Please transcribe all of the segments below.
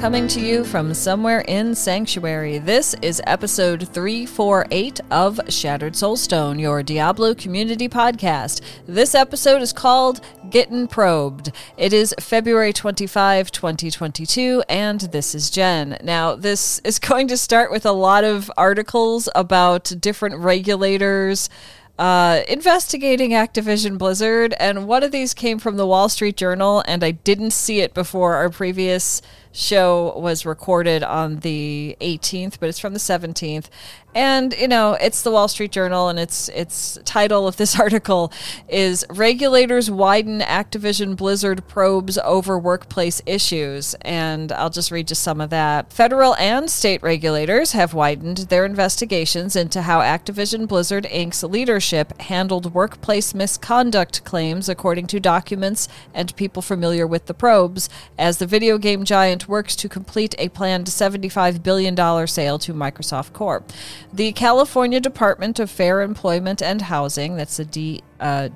Coming to you from somewhere in Sanctuary, this is episode 348 of Shattered Soulstone, your Diablo community podcast. This episode is called Getting Probed. It is February 25, 2022, and this is Jen. Now, this is going to start with a lot of articles about different regulators. Uh, investigating Activision Blizzard, and one of these came from the Wall Street Journal, and I didn't see it before our previous show was recorded on the 18th, but it's from the 17th. And you know, it's the Wall Street Journal, and its its title of this article is "Regulators Widen Activision Blizzard Probes Over Workplace Issues." And I'll just read just some of that. Federal and state regulators have widened their investigations into how Activision Blizzard Inc.'s leadership handled workplace misconduct claims, according to documents and people familiar with the probes, as the video game giant works to complete a planned $75 billion sale to Microsoft Corp. The California Department of Fair Employment and Housing, that's the D, uh,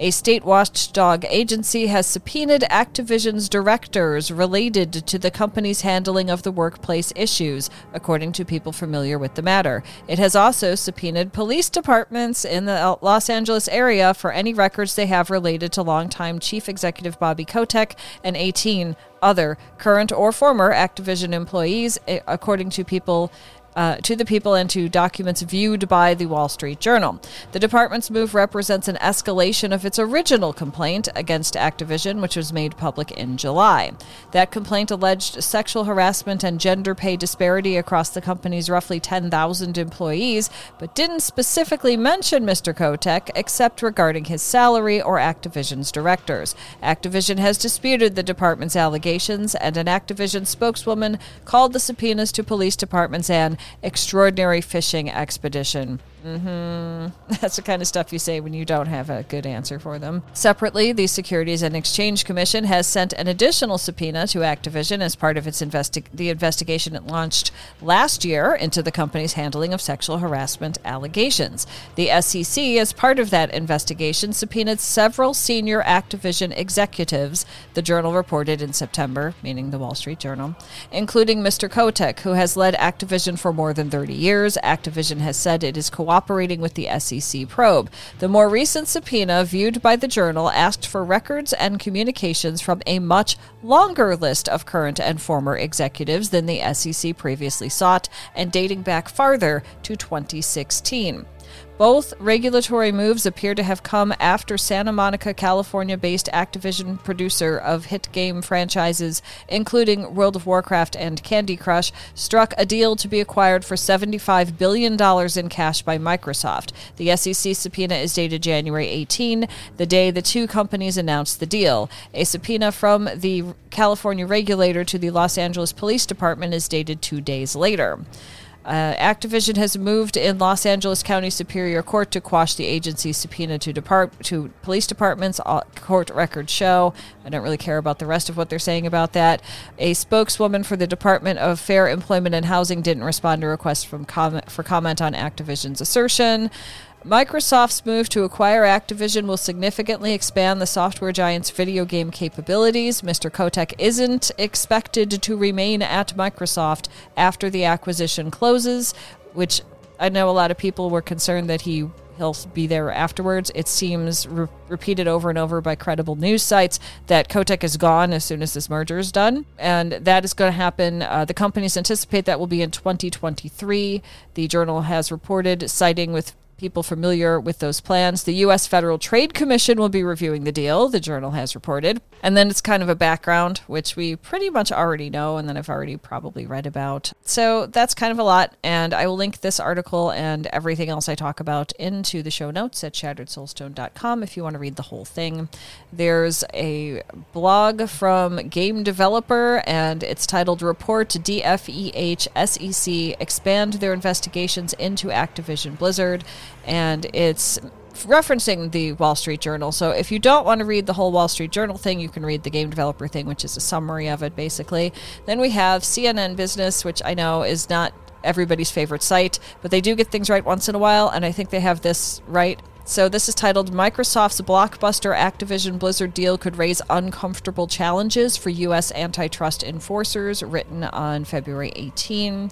a state watchdog agency, has subpoenaed Activision's directors related to the company's handling of the workplace issues, according to people familiar with the matter. It has also subpoenaed police departments in the Los Angeles area for any records they have related to longtime Chief Executive Bobby Kotick and 18 other current or former Activision employees, according to people uh, to the people and to documents viewed by the Wall Street Journal. The department's move represents an escalation of its original complaint against Activision, which was made public in July. That complaint alleged sexual harassment and gender pay disparity across the company's roughly 10,000 employees, but didn't specifically mention Mr. Kotick except regarding his salary or Activision's directors. Activision has disputed the department's allegations, and an Activision spokeswoman called the subpoenas to police departments an extraordinary fishing expedition. Mm-hmm. That's the kind of stuff you say when you don't have a good answer for them. Separately, the Securities and Exchange Commission has sent an additional subpoena to Activision as part of its investi- the investigation it launched last year into the company's handling of sexual harassment allegations. The SEC, as part of that investigation, subpoenaed several senior Activision executives, the journal reported in September, meaning the Wall Street Journal, including Mr. Kotick, who has led Activision for more than 30 years. Activision has said it is cooperating cooperating with the SEC probe. The more recent subpoena, viewed by the Journal, asked for records and communications from a much longer list of current and former executives than the SEC previously sought, and dating back farther to 2016. Both regulatory moves appear to have come after Santa Monica, California based Activision producer of hit game franchises, including World of Warcraft and Candy Crush, struck a deal to be acquired for $75 billion in cash by Microsoft. The SEC subpoena is dated January 18, the day the two companies announced the deal. A subpoena from the California regulator to the Los Angeles Police Department is dated two days later. Uh, Activision has moved in Los Angeles County Superior Court to quash the agency's subpoena to depart to police departments. Court records show. I don't really care about the rest of what they're saying about that. A spokeswoman for the Department of Fair Employment and Housing didn't respond to requests from comment for comment on Activision's assertion. Microsoft's move to acquire Activision will significantly expand the software giant's video game capabilities. Mr. Kotick isn't expected to remain at Microsoft after the acquisition closes, which I know a lot of people were concerned that he he'll be there afterwards. It seems re- repeated over and over by credible news sites that Kotick is gone as soon as this merger is done, and that is going to happen. Uh, the companies anticipate that will be in 2023. The journal has reported, citing with people familiar with those plans. The U.S. Federal Trade Commission will be reviewing the deal, the journal has reported. And then it's kind of a background, which we pretty much already know, and then I've already probably read about. So that's kind of a lot. And I will link this article and everything else I talk about into the show notes at shatteredsoulstone.com if you want to read the whole thing. There's a blog from Game Developer, and it's titled Report DFEH SEC Expand Their Investigations into Activision Blizzard and it's referencing the Wall Street Journal. So if you don't want to read the whole Wall Street Journal thing, you can read the game developer thing, which is a summary of it basically. Then we have CNN Business, which I know is not everybody's favorite site, but they do get things right once in a while, and I think they have this right. So this is titled Microsoft's blockbuster Activision Blizzard deal could raise uncomfortable challenges for US antitrust enforcers, written on February 18.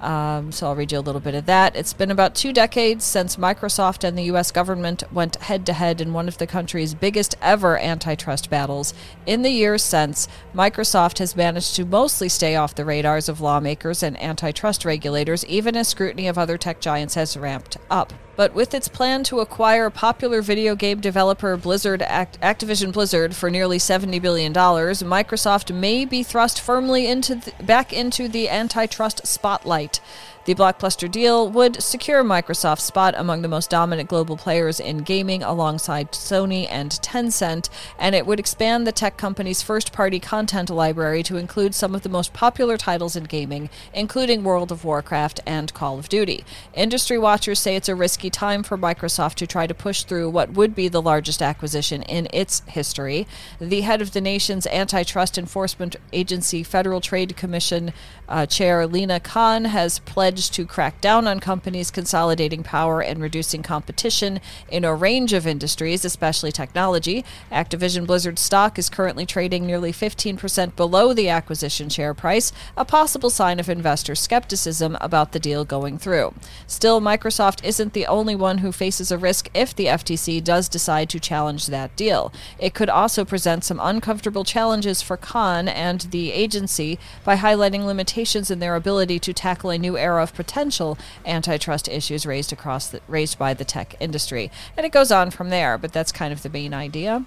Um, so I'll read you a little bit of that. It's been about two decades since Microsoft and the U.S. government went head to head in one of the country's biggest ever antitrust battles. In the years since, Microsoft has managed to mostly stay off the radars of lawmakers and antitrust regulators, even as scrutiny of other tech giants has ramped up. But with its plan to acquire popular video game developer Blizzard Act- Activision Blizzard for nearly $70 billion, Microsoft may be thrust firmly into the, back into the antitrust spotlight. The blockbuster deal would secure Microsoft's spot among the most dominant global players in gaming alongside Sony and Tencent, and it would expand the tech company's first party content library to include some of the most popular titles in gaming, including World of Warcraft and Call of Duty. Industry watchers say it's a risky time for Microsoft to try to push through what would be the largest acquisition in its history. The head of the nation's antitrust enforcement agency, Federal Trade Commission uh, Chair Lina Khan, has pledged to crack down on companies consolidating power and reducing competition in a range of industries, especially technology. Activision Blizzard stock is currently trading nearly 15% below the acquisition share price, a possible sign of investor skepticism about the deal going through. Still, Microsoft isn't the only one who faces a risk if the FTC does decide to challenge that deal. It could also present some uncomfortable challenges for Khan and the agency by highlighting limitations in their ability to tackle a new era of potential antitrust issues raised across the, raised by the tech industry. And it goes on from there, but that's kind of the main idea.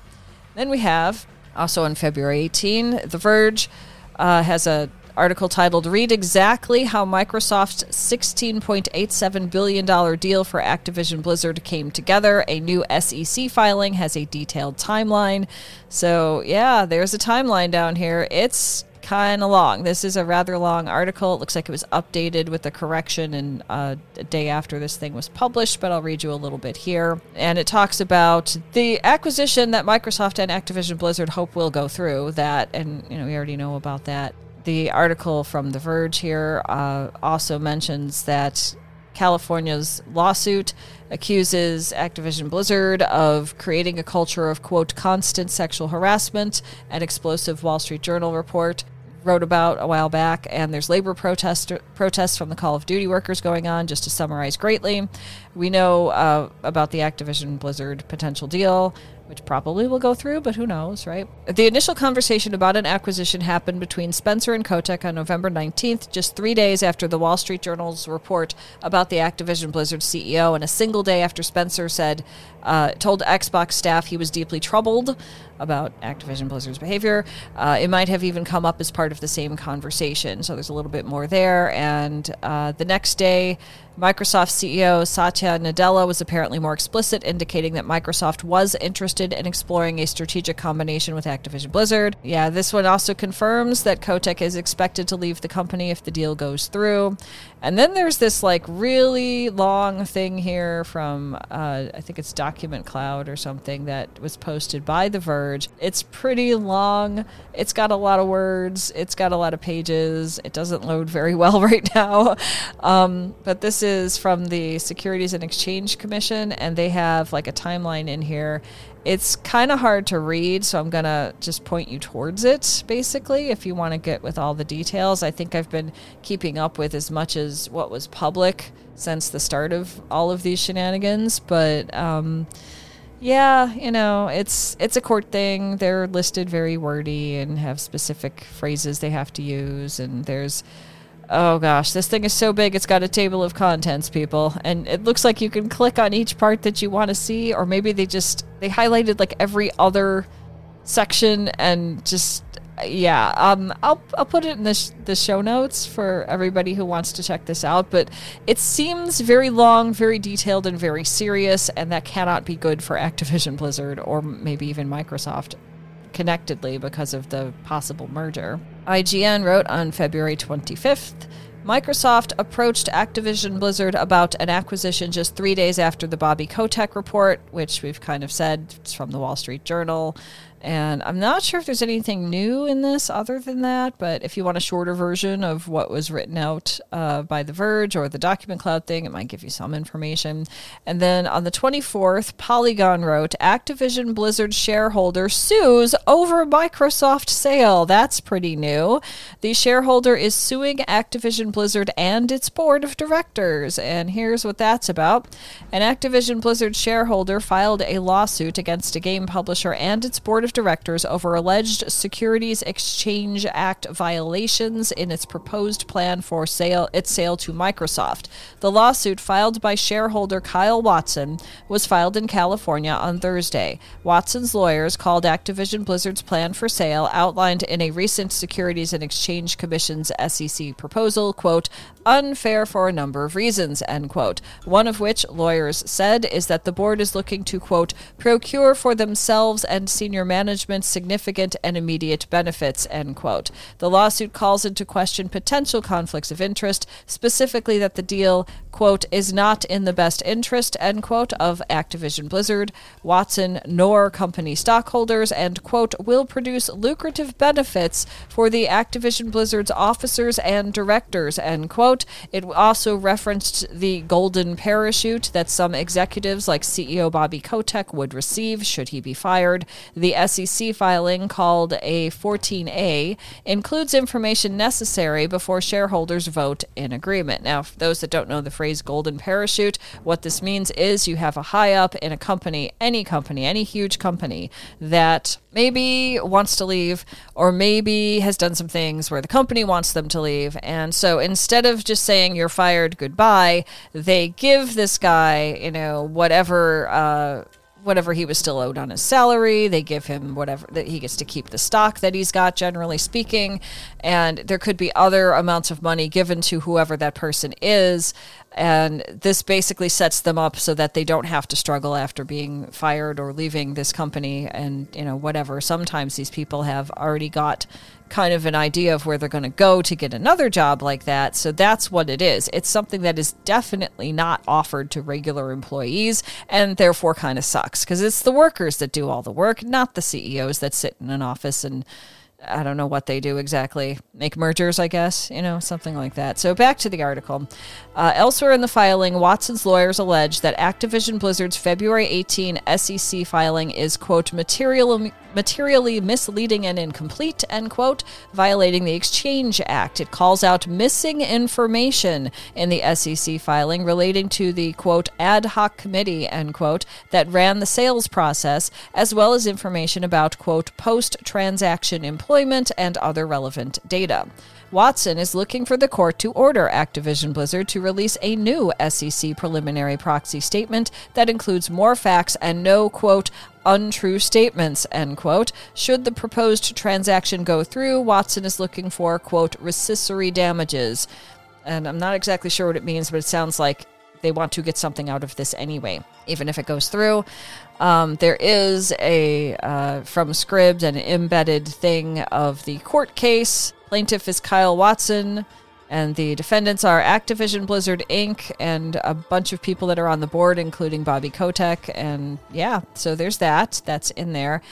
Then we have also on February 18, The Verge uh, has a article titled Read Exactly How Microsoft's $16.87 billion deal for Activision Blizzard Came Together. A new SEC filing has a detailed timeline. So, yeah, there's a timeline down here. It's kind of long. This is a rather long article. It looks like it was updated with a correction in uh, a day after this thing was published, but I'll read you a little bit here. And it talks about the acquisition that Microsoft and Activision Blizzard hope will go through. That, and you know, we already know about that. The article from The Verge here uh, also mentions that California's lawsuit accuses Activision Blizzard of creating a culture of, quote, constant sexual harassment, an explosive Wall Street Journal report wrote about a while back, and there's labor protest, protests from the Call of Duty workers going on, just to summarize greatly. We know uh, about the Activision Blizzard potential deal which probably will go through, but who knows, right? The initial conversation about an acquisition happened between Spencer and Kotick on November 19th, just three days after the Wall Street Journal's report about the Activision Blizzard CEO, and a single day after Spencer said, uh, told Xbox staff he was deeply troubled about Activision Blizzard's behavior. Uh, it might have even come up as part of the same conversation, so there's a little bit more there. And uh, the next day, Microsoft CEO Satya Nadella was apparently more explicit, indicating that Microsoft was interested in exploring a strategic combination with Activision Blizzard. Yeah, this one also confirms that Kotick is expected to leave the company if the deal goes through. And then there's this like really long thing here from uh, I think it's Document Cloud or something that was posted by The Verge. It's pretty long. It's got a lot of words. It's got a lot of pages. It doesn't load very well right now. Um, but this is from the Securities and Exchange Commission, and they have like a timeline in here. It's kind of hard to read, so I'm going to just point you towards it, basically, if you want to get with all the details. I think I've been keeping up with as much as what was public since the start of all of these shenanigans, but. Um, yeah, you know, it's it's a court thing. They're listed very wordy and have specific phrases they have to use, and there's Oh gosh, this thing is so big it's got a table of contents, people. And it looks like you can click on each part that you want to see, or maybe they just they highlighted like every other section and just yeah um i'll i'll put it in the, sh- the show notes for everybody who wants to check this out but it seems very long very detailed and very serious and that cannot be good for activision blizzard or maybe even microsoft connectedly because of the possible merger ign wrote on february 25th Microsoft approached Activision Blizzard about an acquisition just three days after the Bobby Kotick report, which we've kind of said it's from the Wall Street Journal. And I'm not sure if there's anything new in this other than that, but if you want a shorter version of what was written out uh, by The Verge or the Document Cloud thing, it might give you some information. And then on the 24th, Polygon wrote Activision Blizzard shareholder sues over Microsoft sale. That's pretty new. The shareholder is suing Activision Blizzard and its board of directors. And here's what that's about an Activision Blizzard shareholder filed a lawsuit against a game publisher and its board of directors over alleged Securities Exchange Act violations in its proposed plan for sale its sale to Microsoft. The lawsuit filed by shareholder Kyle Watson was filed in California on Thursday. Watson's lawyers called Activision Blizzard's plan for sale outlined in a recent Securities and Exchange Commission's SEC proposal, quote, unfair for a number of reasons, end quote. One of which lawyers said is that the board is looking to, quote, procure for themselves and senior management significant and immediate benefits, end quote. The lawsuit calls into question potential conflicts of interest, specifically that the deal, quote, is not in the best interest, end quote, of Activision Blizzard, Watson, nor company stockholders, and, quote, will produce lucrative benefits for the Activision Blizzard's officers and directors, end quote. It also referenced the golden parachute that some executives, like CEO Bobby Kotick, would receive should he be fired. The SEC filing, called a 14A, includes information necessary before shareholders vote in agreement. Now, for those that don't know the phrase golden parachute, what this means is you have a high up in a company, any company, any huge company, that maybe wants to leave or maybe has done some things where the company wants them to leave. And so instead of just saying you're fired, goodbye, they give this guy, you know, whatever. Uh, whatever he was still owed on his salary. They give him whatever that he gets to keep the stock that he's got, generally speaking. And there could be other amounts of money given to whoever that person is. And this basically sets them up so that they don't have to struggle after being fired or leaving this company and, you know, whatever. Sometimes these people have already got kind of an idea of where they're going to go to get another job like that. So that's what it is. It's something that is definitely not offered to regular employees and therefore kind of sucks because it's the workers that do all the work, not the CEOs that sit in an office and I don't know what they do exactly. Make mergers, I guess, you know, something like that. So back to the article. Uh, elsewhere in the filing, Watson's lawyers allege that Activision Blizzard's February 18 SEC filing is, quote, material, materially misleading and incomplete, end quote, violating the Exchange Act. It calls out missing information in the SEC filing relating to the, quote, ad hoc committee, end quote, that ran the sales process, as well as information about, quote, post transaction employment and other relevant data. Watson is looking for the court to order Activision Blizzard to release a new SEC preliminary proxy statement that includes more facts and no, quote, untrue statements, end quote. Should the proposed transaction go through, Watson is looking for, quote, rescissory damages. And I'm not exactly sure what it means, but it sounds like they want to get something out of this anyway, even if it goes through. Um, there is a, uh, from Scribd, an embedded thing of the court case. Plaintiff is Kyle Watson, and the defendants are Activision Blizzard Inc. and a bunch of people that are on the board, including Bobby Kotick. And yeah, so there's that. That's in there.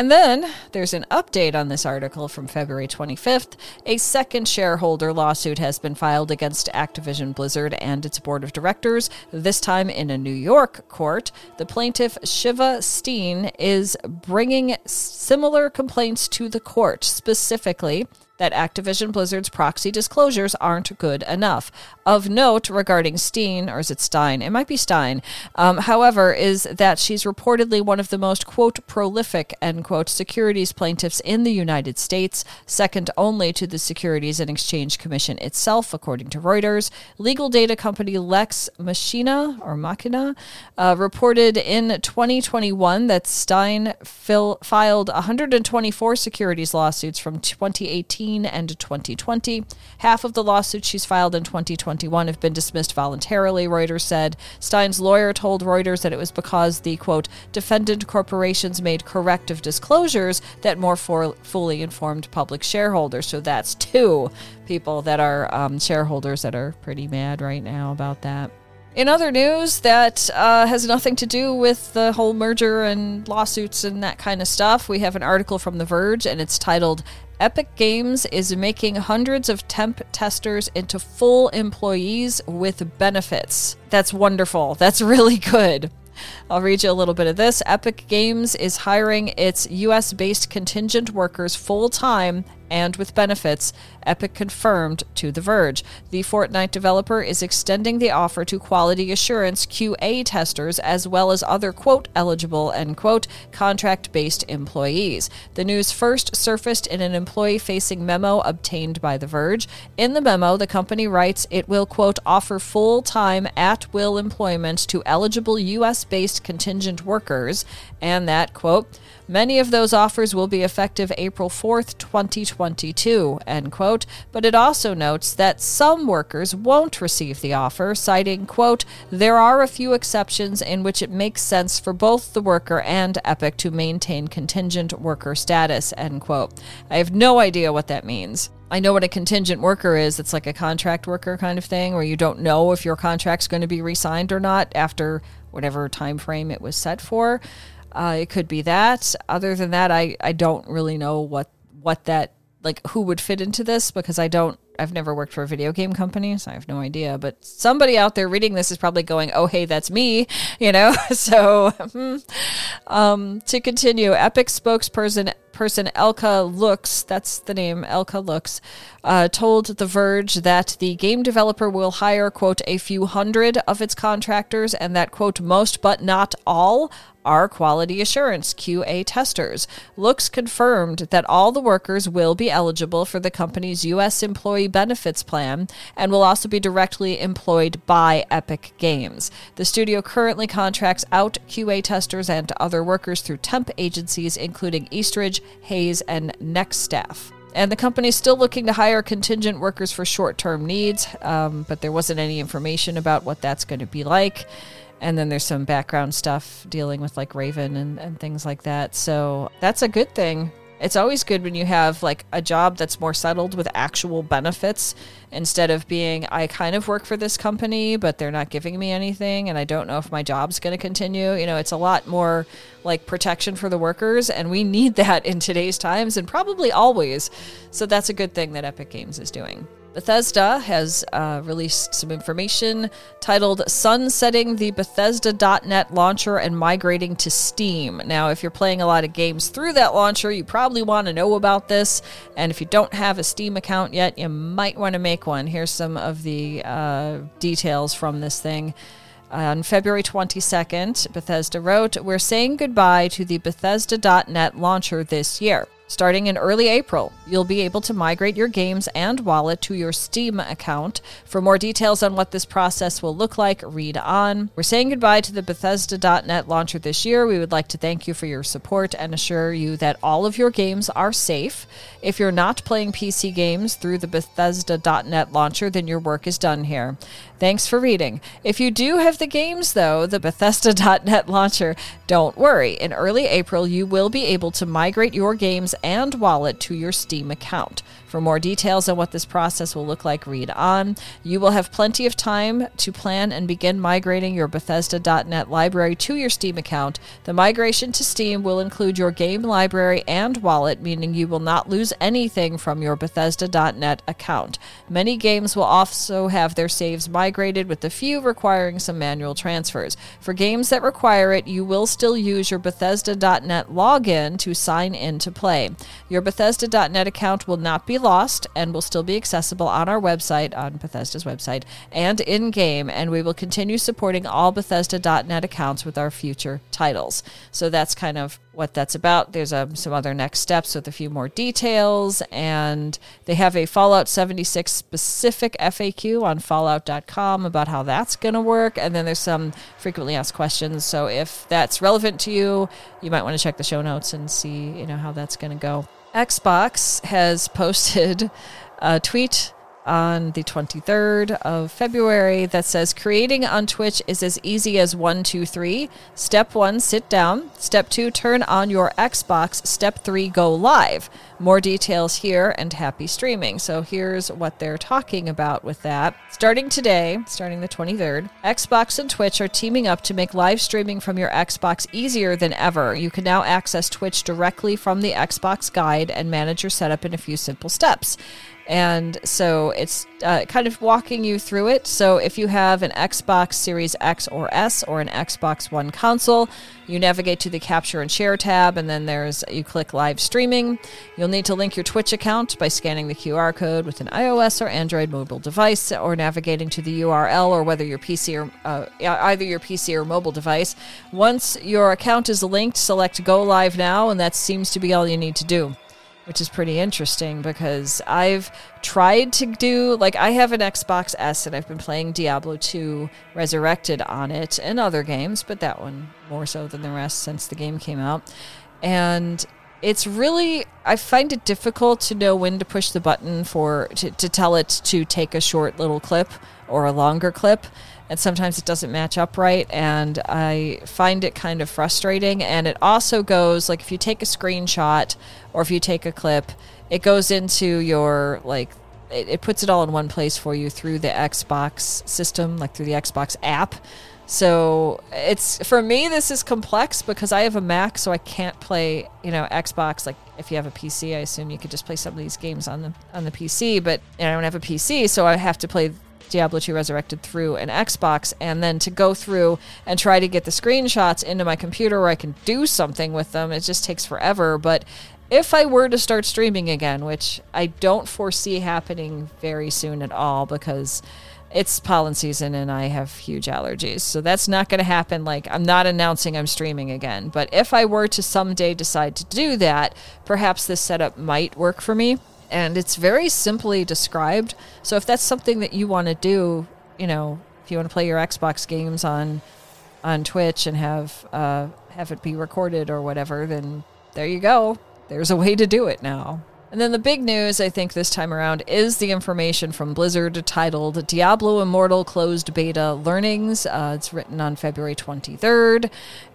And then there's an update on this article from February 25th. A second shareholder lawsuit has been filed against Activision Blizzard and its board of directors, this time in a New York court. The plaintiff, Shiva Steen, is bringing similar complaints to the court. Specifically, that Activision Blizzard's proxy disclosures aren't good enough. Of note regarding Steen, or is it Stein? It might be Stein. Um, however, is that she's reportedly one of the most, quote, prolific, end quote, securities plaintiffs in the United States, second only to the Securities and Exchange Commission itself, according to Reuters. Legal data company Lex Machina, or Machina, uh, reported in 2021 that Stein fil- filed 124 securities lawsuits from 2018 and 2020. Half of the lawsuits she's filed in 2021 have been dismissed voluntarily, Reuters said. Stein's lawyer told Reuters that it was because the, quote, defendant corporations made corrective disclosures that more for- fully informed public shareholders. So that's two people that are um, shareholders that are pretty mad right now about that. In other news that uh, has nothing to do with the whole merger and lawsuits and that kind of stuff, we have an article from The Verge and it's titled Epic Games is making hundreds of temp testers into full employees with benefits. That's wonderful. That's really good. I'll read you a little bit of this. Epic Games is hiring its US based contingent workers full time and with benefits, Epic confirmed to The Verge. The Fortnite developer is extending the offer to quality assurance QA testers as well as other quote eligible end quote contract based employees. The news first surfaced in an employee facing memo obtained by The Verge. In the memo, the company writes it will quote offer full time at will employment to eligible US based contingent workers and that quote Many of those offers will be effective April 4th, 2022, end quote. But it also notes that some workers won't receive the offer, citing, quote, there are a few exceptions in which it makes sense for both the worker and Epic to maintain contingent worker status, end quote. I have no idea what that means. I know what a contingent worker is. It's like a contract worker kind of thing where you don't know if your contract's going to be re-signed or not after whatever time frame it was set for. Uh, it could be that. Other than that, I, I don't really know what what that like who would fit into this because I don't I've never worked for a video game company, so I have no idea. But somebody out there reading this is probably going, "Oh, hey, that's me," you know. so, hmm. um, to continue, Epic spokesperson person Elka Looks, that's the name, Elka Looks, uh, told The Verge that the game developer will hire, quote, a few hundred of its contractors and that, quote, most but not all are quality assurance QA testers. looks confirmed that all the workers will be eligible for the company's U.S. employee benefits plan and will also be directly employed by Epic Games. The studio currently contracts out QA testers and other workers through temp agencies, including Eastridge, Hayes, and NextStaff. And the company is still looking to hire contingent workers for short term needs, um, but there wasn't any information about what that's going to be like. And then there's some background stuff dealing with like Raven and, and things like that. So that's a good thing. It's always good when you have like a job that's more settled with actual benefits instead of being, I kind of work for this company, but they're not giving me anything and I don't know if my job's going to continue. You know, it's a lot more like protection for the workers and we need that in today's times and probably always. So that's a good thing that Epic Games is doing. Bethesda has uh, released some information titled Sunsetting the Bethesda.net launcher and migrating to Steam. Now, if you're playing a lot of games through that launcher, you probably want to know about this. And if you don't have a Steam account yet, you might want to make one. Here's some of the uh, details from this thing. On February 22nd, Bethesda wrote, We're saying goodbye to the Bethesda.net launcher this year. Starting in early April, you'll be able to migrate your games and wallet to your Steam account. For more details on what this process will look like, read on. We're saying goodbye to the Bethesda.net launcher this year. We would like to thank you for your support and assure you that all of your games are safe. If you're not playing PC games through the Bethesda.net launcher, then your work is done here. Thanks for reading. If you do have the games, though, the Bethesda.net launcher, don't worry. In early April, you will be able to migrate your games and wallet to your Steam account. For more details on what this process will look like, read on. You will have plenty of time to plan and begin migrating your Bethesda.net library to your Steam account. The migration to Steam will include your game library and wallet, meaning you will not lose anything from your Bethesda.net account. Many games will also have their saves migrated with a few requiring some manual transfers. For games that require it, you will still use your Bethesda.net login to sign in to play. Your Bethesda.net account will not be lost and will still be accessible on our website, on Bethesda's website, and in game, and we will continue supporting all Bethesda.net accounts with our future titles. So that's kind of what that's about. There's um, some other next steps with a few more details, and they have a Fallout 76 specific FAQ on Fallout.com about how that's going to work. And then there's some frequently asked questions. So if that's relevant to you, you might want to check the show notes and see you know how that's going to go. Xbox has posted a tweet on the 23rd of February that says creating on Twitch is as easy as one, two, three. Step one, sit down. Step two, turn on your Xbox. Step three, go live. More details here and happy streaming. So here's what they're talking about with that. Starting today, starting the 23rd, Xbox and Twitch are teaming up to make live streaming from your Xbox easier than ever. You can now access Twitch directly from the Xbox guide and manage your setup in a few simple steps. And so it's uh, kind of walking you through it. So if you have an Xbox Series X or S or an Xbox One console, you navigate to the capture and share tab, and then there's you click live streaming. You'll need to link your Twitch account by scanning the QR code with an iOS or Android mobile device, or navigating to the URL, or whether your PC or uh, either your PC or mobile device. Once your account is linked, select Go Live Now, and that seems to be all you need to do which is pretty interesting because I've tried to do like I have an Xbox S and I've been playing Diablo 2 Resurrected on it and other games, but that one more so than the rest since the game came out. And it's really I find it difficult to know when to push the button for to, to tell it to take a short little clip or a longer clip and sometimes it doesn't match up right and i find it kind of frustrating. And it also goes like if you take a screenshot or if you take a clip it goes into your like it, it puts it all in one place for you through the xbox system like through the xbox app. So it's for me this is complex because I have a Mac so I can't play, you know, Xbox. Like if you have a PC, I assume you could just play some of these games on the on the PC, but I don't have a PC, so I have to play Diablo 2 Resurrected through an Xbox and then to go through and try to get the screenshots into my computer where I can do something with them, it just takes forever. But if I were to start streaming again, which I don't foresee happening very soon at all because it's pollen season and I have huge allergies. So that's not going to happen. Like, I'm not announcing I'm streaming again. But if I were to someday decide to do that, perhaps this setup might work for me and it's very simply described. So if that's something that you want to do, you know, if you want to play your Xbox games on on Twitch and have uh, have it be recorded or whatever, then there you go. There's a way to do it now. And then the big news, I think, this time around is the information from Blizzard titled Diablo Immortal Closed Beta Learnings. Uh, it's written on February 23rd.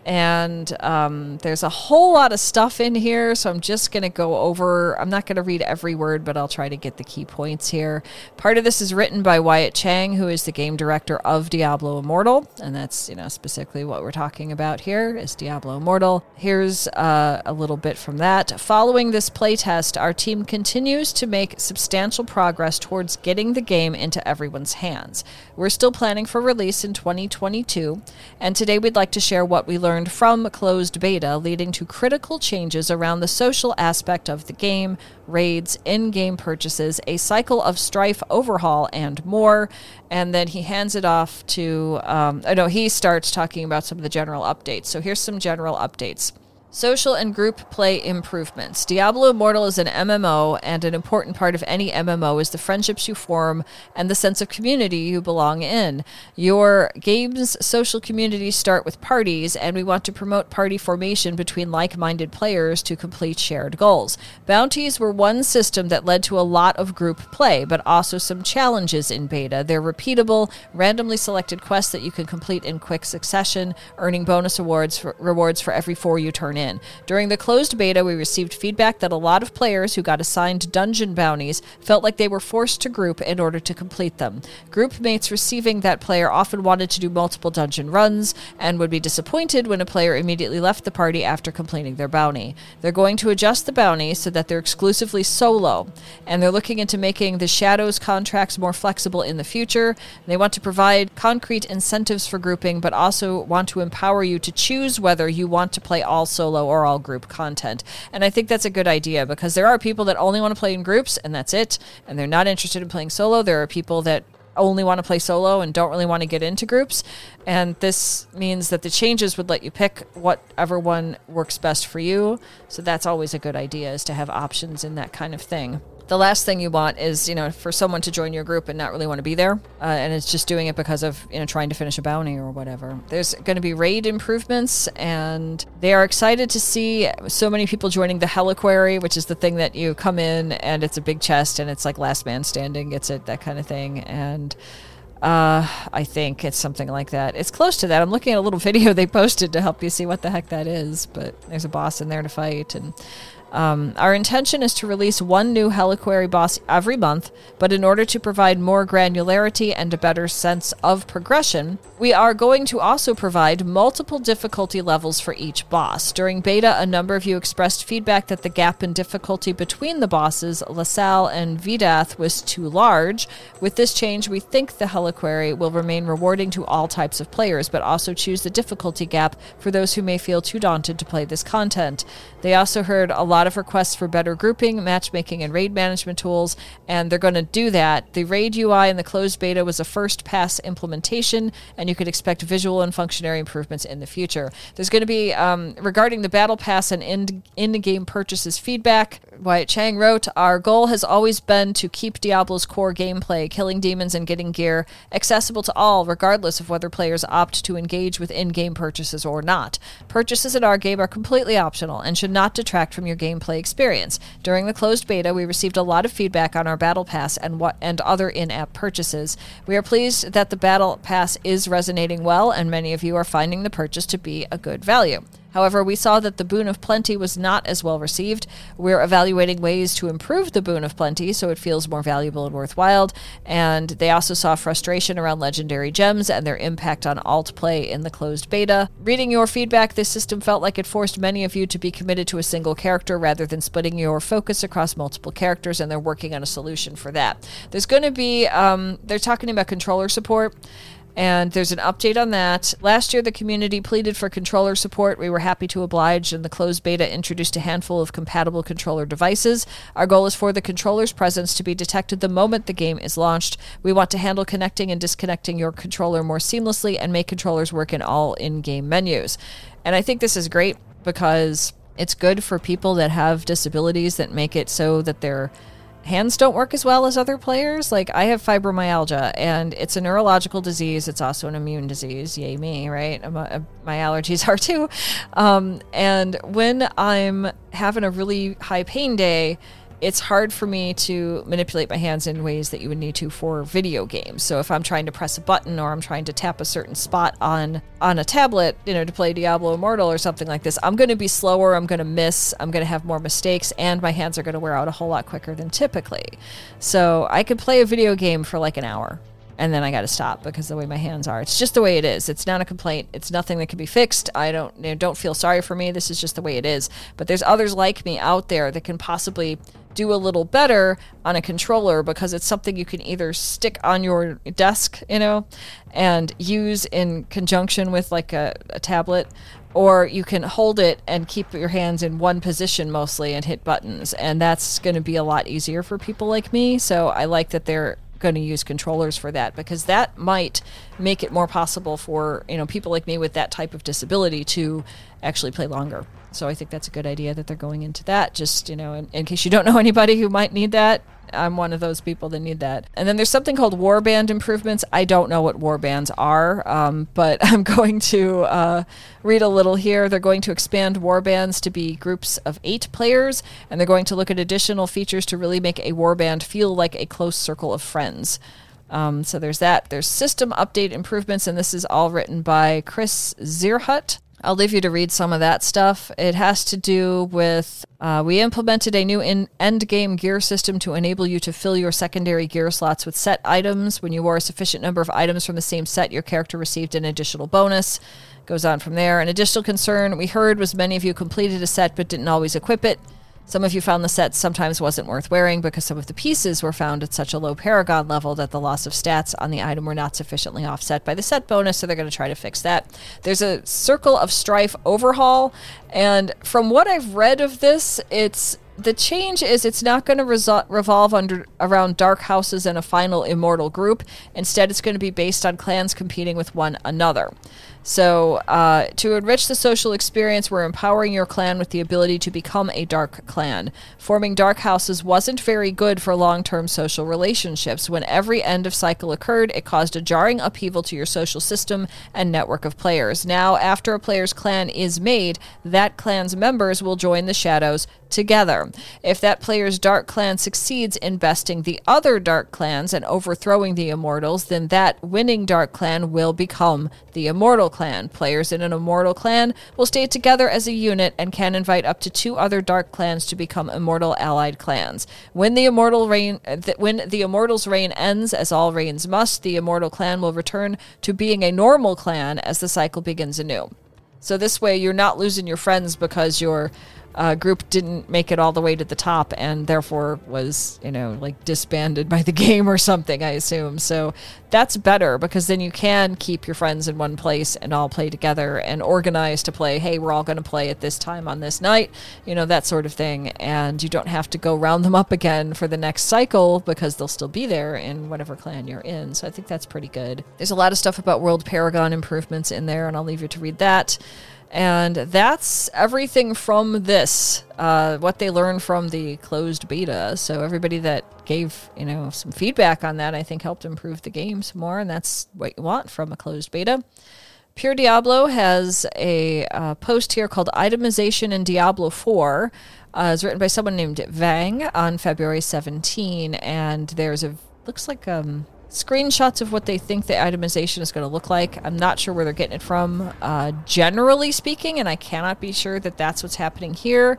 And um, there's a whole lot of stuff in here, so I'm just going to go over. I'm not going to read every word, but I'll try to get the key points here. Part of this is written by Wyatt Chang, who is the game director of Diablo Immortal, and that's you know specifically what we're talking about here is Diablo Immortal. Here's uh, a little bit from that. Following this playtest, our team continues to make substantial progress towards getting the game into everyone's hands. We're still planning for release in 2022, and today we'd like to share what we learned from closed beta, leading to critical changes around the social aspect of the game, raids, in game purchases, a cycle of strife overhaul, and more. And then he hands it off to, um, oh no, he starts talking about some of the general updates. So here's some general updates. Social and group play improvements. Diablo Immortal is an MMO, and an important part of any MMO is the friendships you form and the sense of community you belong in. Your game's social communities start with parties, and we want to promote party formation between like minded players to complete shared goals. Bounties were one system that led to a lot of group play, but also some challenges in beta. They're repeatable, randomly selected quests that you can complete in quick succession, earning bonus awards for, rewards for every four you turn in in. During the closed beta, we received feedback that a lot of players who got assigned dungeon bounties felt like they were forced to group in order to complete them. Group mates receiving that player often wanted to do multiple dungeon runs and would be disappointed when a player immediately left the party after completing their bounty. They're going to adjust the bounty so that they're exclusively solo, and they're looking into making the Shadows contracts more flexible in the future. They want to provide concrete incentives for grouping, but also want to empower you to choose whether you want to play all solo or all group content. And I think that's a good idea because there are people that only want to play in groups and that's it, and they're not interested in playing solo. There are people that only want to play solo and don't really want to get into groups. And this means that the changes would let you pick whatever one works best for you. So that's always a good idea is to have options in that kind of thing the last thing you want is you know for someone to join your group and not really want to be there uh, and it's just doing it because of you know trying to finish a bounty or whatever there's going to be raid improvements and they are excited to see so many people joining the Helliquary which is the thing that you come in and it's a big chest and it's like last man standing gets it that kind of thing and uh, I think it's something like that. It's close to that. I'm looking at a little video they posted to help you see what the heck that is, but there's a boss in there to fight, and um, our intention is to release one new Helliquary boss every month, but in order to provide more granularity and a better sense of progression, we are going to also provide multiple difficulty levels for each boss. During beta, a number of you expressed feedback that the gap in difficulty between the bosses, Lassal and Vitath, was too large. With this change, we think the Helliquary will remain rewarding to all types of players, but also choose the difficulty gap for those who may feel too daunted to play this content. They also heard a lot of requests for better grouping, matchmaking, and raid management tools, and they're going to do that. The raid UI in the closed beta was a first pass implementation, and you could expect visual and functionary improvements in the future. There's going to be, um, regarding the battle pass and in game purchases feedback, Wyatt Chang wrote, Our goal has always been to keep Diablo's core gameplay, killing demons and getting gear, accessible to all, regardless of whether players opt to engage with in game purchases or not. Purchases in our game are completely optional and should not detract from your gameplay experience. During the closed beta, we received a lot of feedback on our Battle Pass and what and other in-app purchases. We are pleased that the Battle Pass is resonating well, and many of you are finding the purchase to be a good value. However, we saw that the Boon of Plenty was not as well received. We're evaluating ways to improve the Boon of Plenty so it feels more valuable and worthwhile. And they also saw frustration around legendary gems and their impact on alt play in the closed beta. Reading your feedback, this system felt like it forced many of you to be committed to a single character rather than splitting your focus across multiple characters, and they're working on a solution for that. There's going to be, um, they're talking about controller support. And there's an update on that. Last year, the community pleaded for controller support. We were happy to oblige, and the closed beta introduced a handful of compatible controller devices. Our goal is for the controller's presence to be detected the moment the game is launched. We want to handle connecting and disconnecting your controller more seamlessly and make controllers work in all in game menus. And I think this is great because it's good for people that have disabilities that make it so that they're hands don't work as well as other players. Like I have fibromyalgia, and it's a neurological disease. It's also an immune disease. Yay me, right? Uh, my allergies are too. Um, and when I'm having a really high pain day, it's hard for me to manipulate my hands in ways that you would need to for video games. So if I'm trying to press a button or I'm trying to tap a certain spot on on a tablet, you know, to play Diablo Immortal or something like this, I'm going to be slower, I'm going to miss, I'm going to have more mistakes and my hands are going to wear out a whole lot quicker than typically. So I could play a video game for like an hour and then I got to stop because the way my hands are. It's just the way it is. It's not a complaint. It's nothing that can be fixed. I don't you know, don't feel sorry for me. This is just the way it is. But there's others like me out there that can possibly do a little better on a controller because it's something you can either stick on your desk, you know, and use in conjunction with like a, a tablet, or you can hold it and keep your hands in one position mostly and hit buttons. And that's going to be a lot easier for people like me. So I like that they're going to use controllers for that because that might make it more possible for you know people like me with that type of disability to actually play longer. So I think that's a good idea that they're going into that. Just you know, in, in case you don't know anybody who might need that, I'm one of those people that need that. And then there's something called warband improvements. I don't know what warbands are, um, but I'm going to uh, read a little here. They're going to expand warbands to be groups of eight players, and they're going to look at additional features to really make a warband feel like a close circle of friends. Um, so there's that. There's system update improvements, and this is all written by Chris Zierhut. I'll leave you to read some of that stuff. It has to do with uh, we implemented a new in- end game gear system to enable you to fill your secondary gear slots with set items. When you wore a sufficient number of items from the same set, your character received an additional bonus. Goes on from there. An additional concern we heard was many of you completed a set but didn't always equip it. Some of you found the set sometimes wasn't worth wearing because some of the pieces were found at such a low paragon level that the loss of stats on the item were not sufficiently offset by the set bonus, so they're going to try to fix that. There's a Circle of Strife overhaul, and from what I've read of this, it's the change is it's not going to resol- revolve under around dark houses and a final immortal group. Instead, it's going to be based on clans competing with one another. So, uh, to enrich the social experience, we're empowering your clan with the ability to become a dark clan. Forming dark houses wasn't very good for long term social relationships. When every end of cycle occurred, it caused a jarring upheaval to your social system and network of players. Now, after a player's clan is made, that clan's members will join the shadows together. If that player's dark clan succeeds in besting the other dark clans and overthrowing the immortals, then that winning dark clan will become the immortal clan. Players in an immortal clan will stay together as a unit and can invite up to two other dark clans to become immortal allied clans. When the immortal reign th- when the immortal's reign ends as all reigns must, the immortal clan will return to being a normal clan as the cycle begins anew. So this way you're not losing your friends because you're uh, group didn't make it all the way to the top and therefore was, you know, like disbanded by the game or something, I assume. So that's better because then you can keep your friends in one place and all play together and organize to play, hey, we're all going to play at this time on this night, you know, that sort of thing. And you don't have to go round them up again for the next cycle because they'll still be there in whatever clan you're in. So I think that's pretty good. There's a lot of stuff about World Paragon improvements in there, and I'll leave you to read that. And that's everything from this, uh, what they learned from the closed beta. So everybody that gave, you know, some feedback on that, I think helped improve the game some more. And that's what you want from a closed beta. Pure Diablo has a uh, post here called Itemization in Diablo 4. Uh, it's written by someone named Vang on February 17. And there's a, looks like, um, screenshots of what they think the itemization is going to look like. I'm not sure where they're getting it from, uh, generally speaking, and I cannot be sure that that's what's happening here.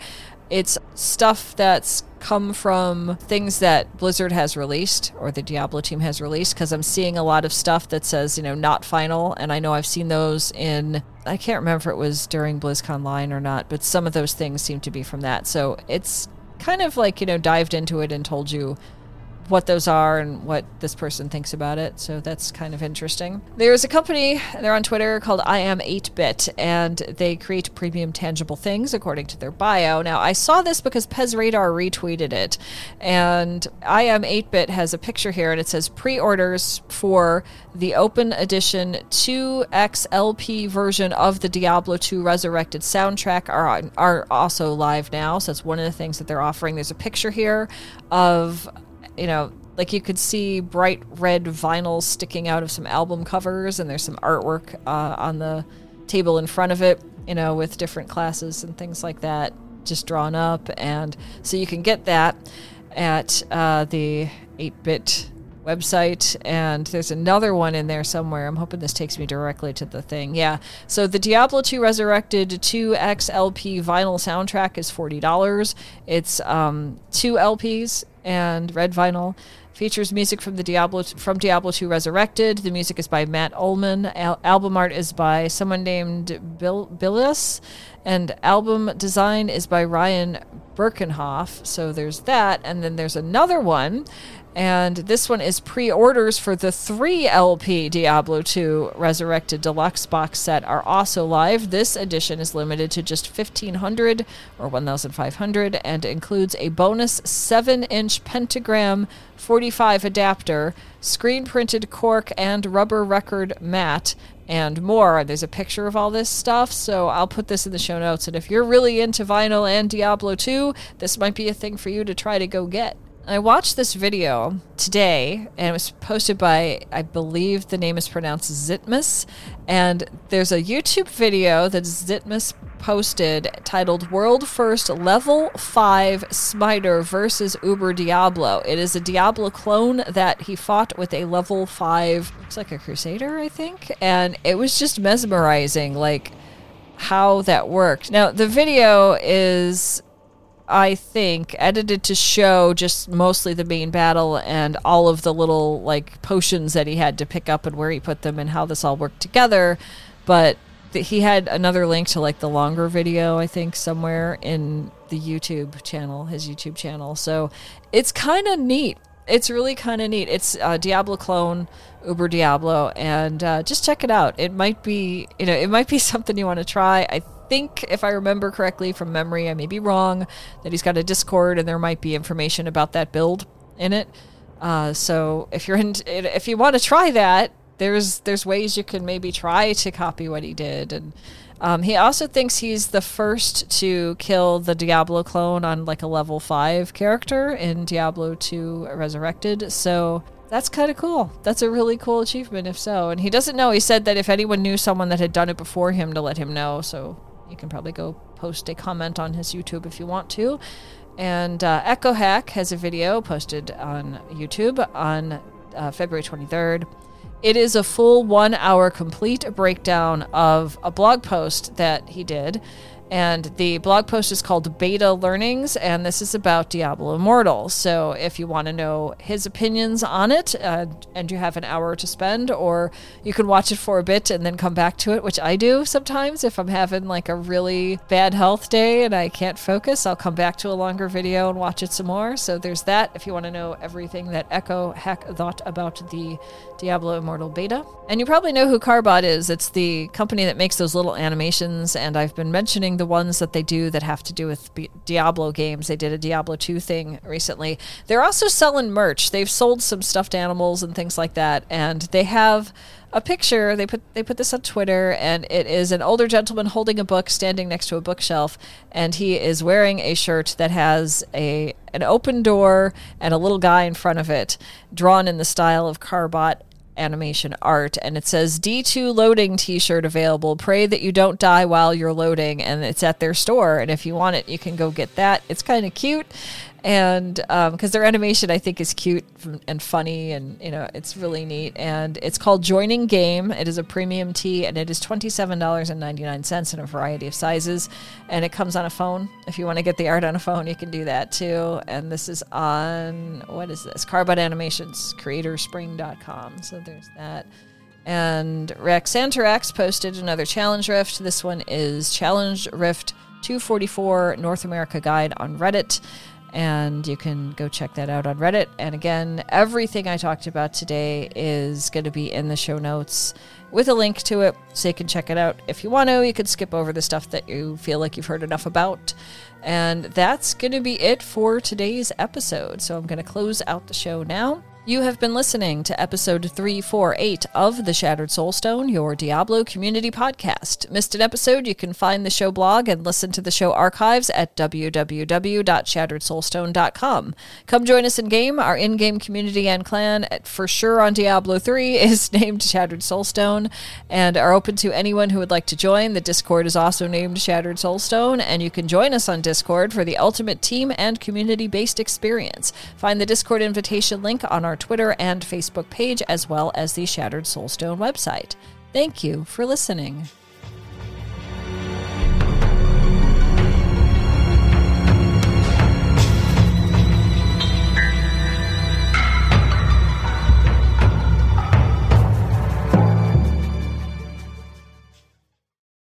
It's stuff that's come from things that Blizzard has released or the Diablo team has released because I'm seeing a lot of stuff that says, you know, not final. And I know I've seen those in, I can't remember if it was during BlizzConline or not, but some of those things seem to be from that. So it's kind of like, you know, dived into it and told you what those are and what this person thinks about it. So that's kind of interesting. There's a company, they're on Twitter called I Am 8-Bit, and they create premium tangible things according to their bio. Now, I saw this because PezRadar retweeted it, and I Am 8-Bit has a picture here, and it says pre-orders for the open edition 2XLP version of the Diablo 2 Resurrected soundtrack are, are also live now. So that's one of the things that they're offering. There's a picture here of you know, like you could see bright red vinyl sticking out of some album covers, and there's some artwork uh, on the table in front of it, you know, with different classes and things like that just drawn up. And so you can get that at uh, the 8 bit website. And there's another one in there somewhere. I'm hoping this takes me directly to the thing. Yeah. So the diablo 2 resurrected 2xlp vinyl soundtrack is $40 it's um, two lps and red vinyl features music from the Diablo from Diablo 2 Resurrected. The music is by Matt Uelmen. Al- album art is by someone named Bill Billis, and album design is by Ryan Birkenhoff. So there's that, and then there's another one and this one is pre orders for the 3 LP Diablo 2 Resurrected Deluxe box set are also live. This edition is limited to just 1500 or 1500 and includes a bonus 7 inch pentagram 45 adapter, screen printed cork and rubber record mat, and more. There's a picture of all this stuff, so I'll put this in the show notes. And if you're really into vinyl and Diablo 2, this might be a thing for you to try to go get. I watched this video today, and it was posted by, I believe the name is pronounced Zitmus. And there's a YouTube video that Zitmus posted titled World First Level 5 Smiter versus Uber Diablo. It is a Diablo clone that he fought with a level 5, looks like a Crusader, I think. And it was just mesmerizing. Like, how that worked. Now, the video is, I think, edited to show just mostly the main battle and all of the little like potions that he had to pick up and where he put them and how this all worked together. But th- he had another link to like the longer video, I think, somewhere in the YouTube channel, his YouTube channel. So it's kind of neat. It's really kind of neat. It's a Diablo clone, Uber Diablo, and uh, just check it out. It might be, you know, it might be something you want to try. I think, if I remember correctly from memory, I may be wrong, that he's got a Discord and there might be information about that build in it. Uh, so if you're in, if you want to try that, there's there's ways you can maybe try to copy what he did and um, he also thinks he's the first to kill the Diablo clone on like a level 5 character in Diablo 2 Resurrected. So that's kind of cool. That's a really cool achievement, if so. And he doesn't know. He said that if anyone knew someone that had done it before him, to let him know. So you can probably go post a comment on his YouTube if you want to. And uh, Echo Hack has a video posted on YouTube on uh, February 23rd. It is a full one hour complete breakdown of a blog post that he did. And the blog post is called Beta Learnings, and this is about Diablo Immortal. So, if you want to know his opinions on it, uh, and you have an hour to spend, or you can watch it for a bit and then come back to it, which I do sometimes if I'm having like a really bad health day and I can't focus, I'll come back to a longer video and watch it some more. So, there's that if you want to know everything that Echo Hack thought about the Diablo Immortal beta. And you probably know who Carbot is. It's the company that makes those little animations, and I've been mentioning the ones that they do that have to do with B- Diablo games. They did a Diablo 2 thing recently. They're also selling merch. They've sold some stuffed animals and things like that, and they have a picture. They put they put this on Twitter, and it is an older gentleman holding a book, standing next to a bookshelf, and he is wearing a shirt that has a an open door and a little guy in front of it, drawn in the style of Carbot animation art and it says D2 loading t-shirt available. Pray that you don't die while you're loading and it's at their store and if you want it you can go get that. It's kind of cute and because um, their animation I think is cute and funny, and you know it's really neat. And it's called Joining Game. It is a premium tee, and it is twenty seven dollars and ninety nine cents in a variety of sizes. And it comes on a phone. If you want to get the art on a phone, you can do that too. And this is on what is this? Carbot Animations, CreatorSpring.com. So there's that. And Rex Raxantarax posted another challenge rift. This one is Challenge Rift 244 North America Guide on Reddit and you can go check that out on Reddit. And again, everything I talked about today is going to be in the show notes with a link to it so you can check it out. If you want to, you can skip over the stuff that you feel like you've heard enough about. And that's going to be it for today's episode. So I'm going to close out the show now. You have been listening to episode 348 of The Shattered Soulstone, your Diablo community podcast. Missed an episode? You can find the show blog and listen to the show archives at www.shatteredsoulstone.com. Come join us in game. Our in game community and clan, for sure on Diablo 3, is named Shattered Soulstone and are open to anyone who would like to join. The Discord is also named Shattered Soulstone, and you can join us on Discord for the ultimate team and community based experience. Find the Discord invitation link on our Twitter and Facebook page, as well as the Shattered Soulstone website. Thank you for listening.